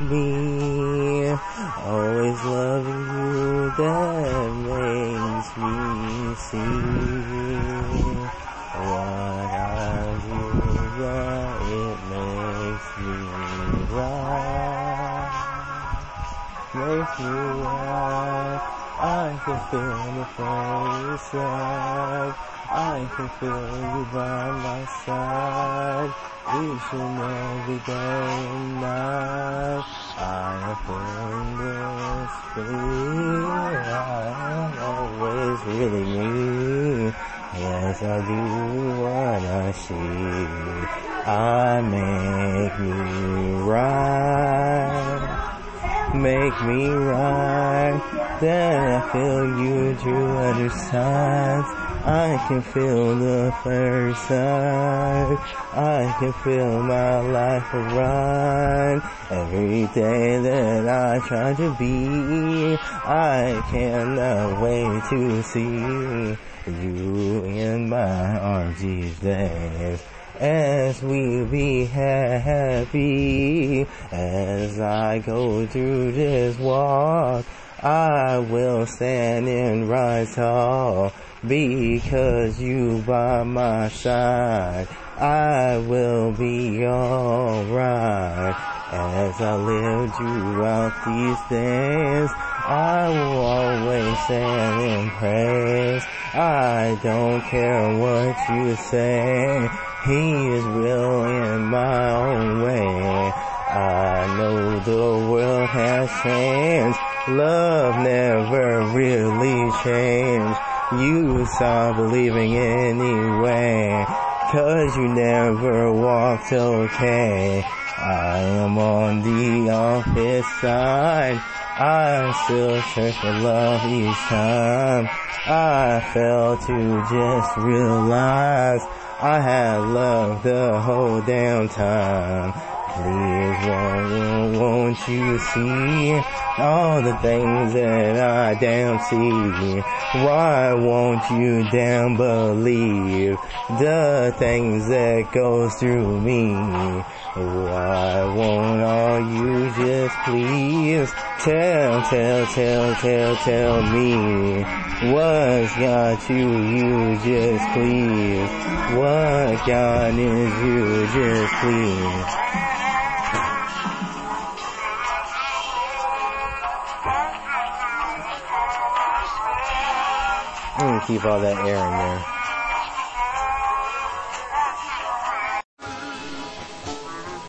me. Always loving you that makes me see what I do that it makes me right. Makes me right. I can feel the face side. I can feel you by my side. Each and every day and night. I have feeling this feeling. I always really me. Yes, I do what I see. I make me right make me right. Then I feel you to other sides. I can feel the first side. I can feel my life around. Every day that I try to be, I cannot wait to see you in my arms these days as we be happy as I go through this walk. I will stand and rise tall because you by my side. I will be alright as I live throughout these days. I will always stand in praise. I don't care what you say. He is real in my own way. I know the world has changed. Love never really changed. You stop believing anyway. Cause you never walked okay. I am on the opposite side. I still search for love each time. I fail to just realize I had love the whole damn time. Please won't, won't you see all the things that I damn see? Why won't you damn believe the things that goes through me? Why won't all you just please tell, tell, tell, tell, tell me what's got you, you just please. What got is you just please. I'm gonna keep all that air in there.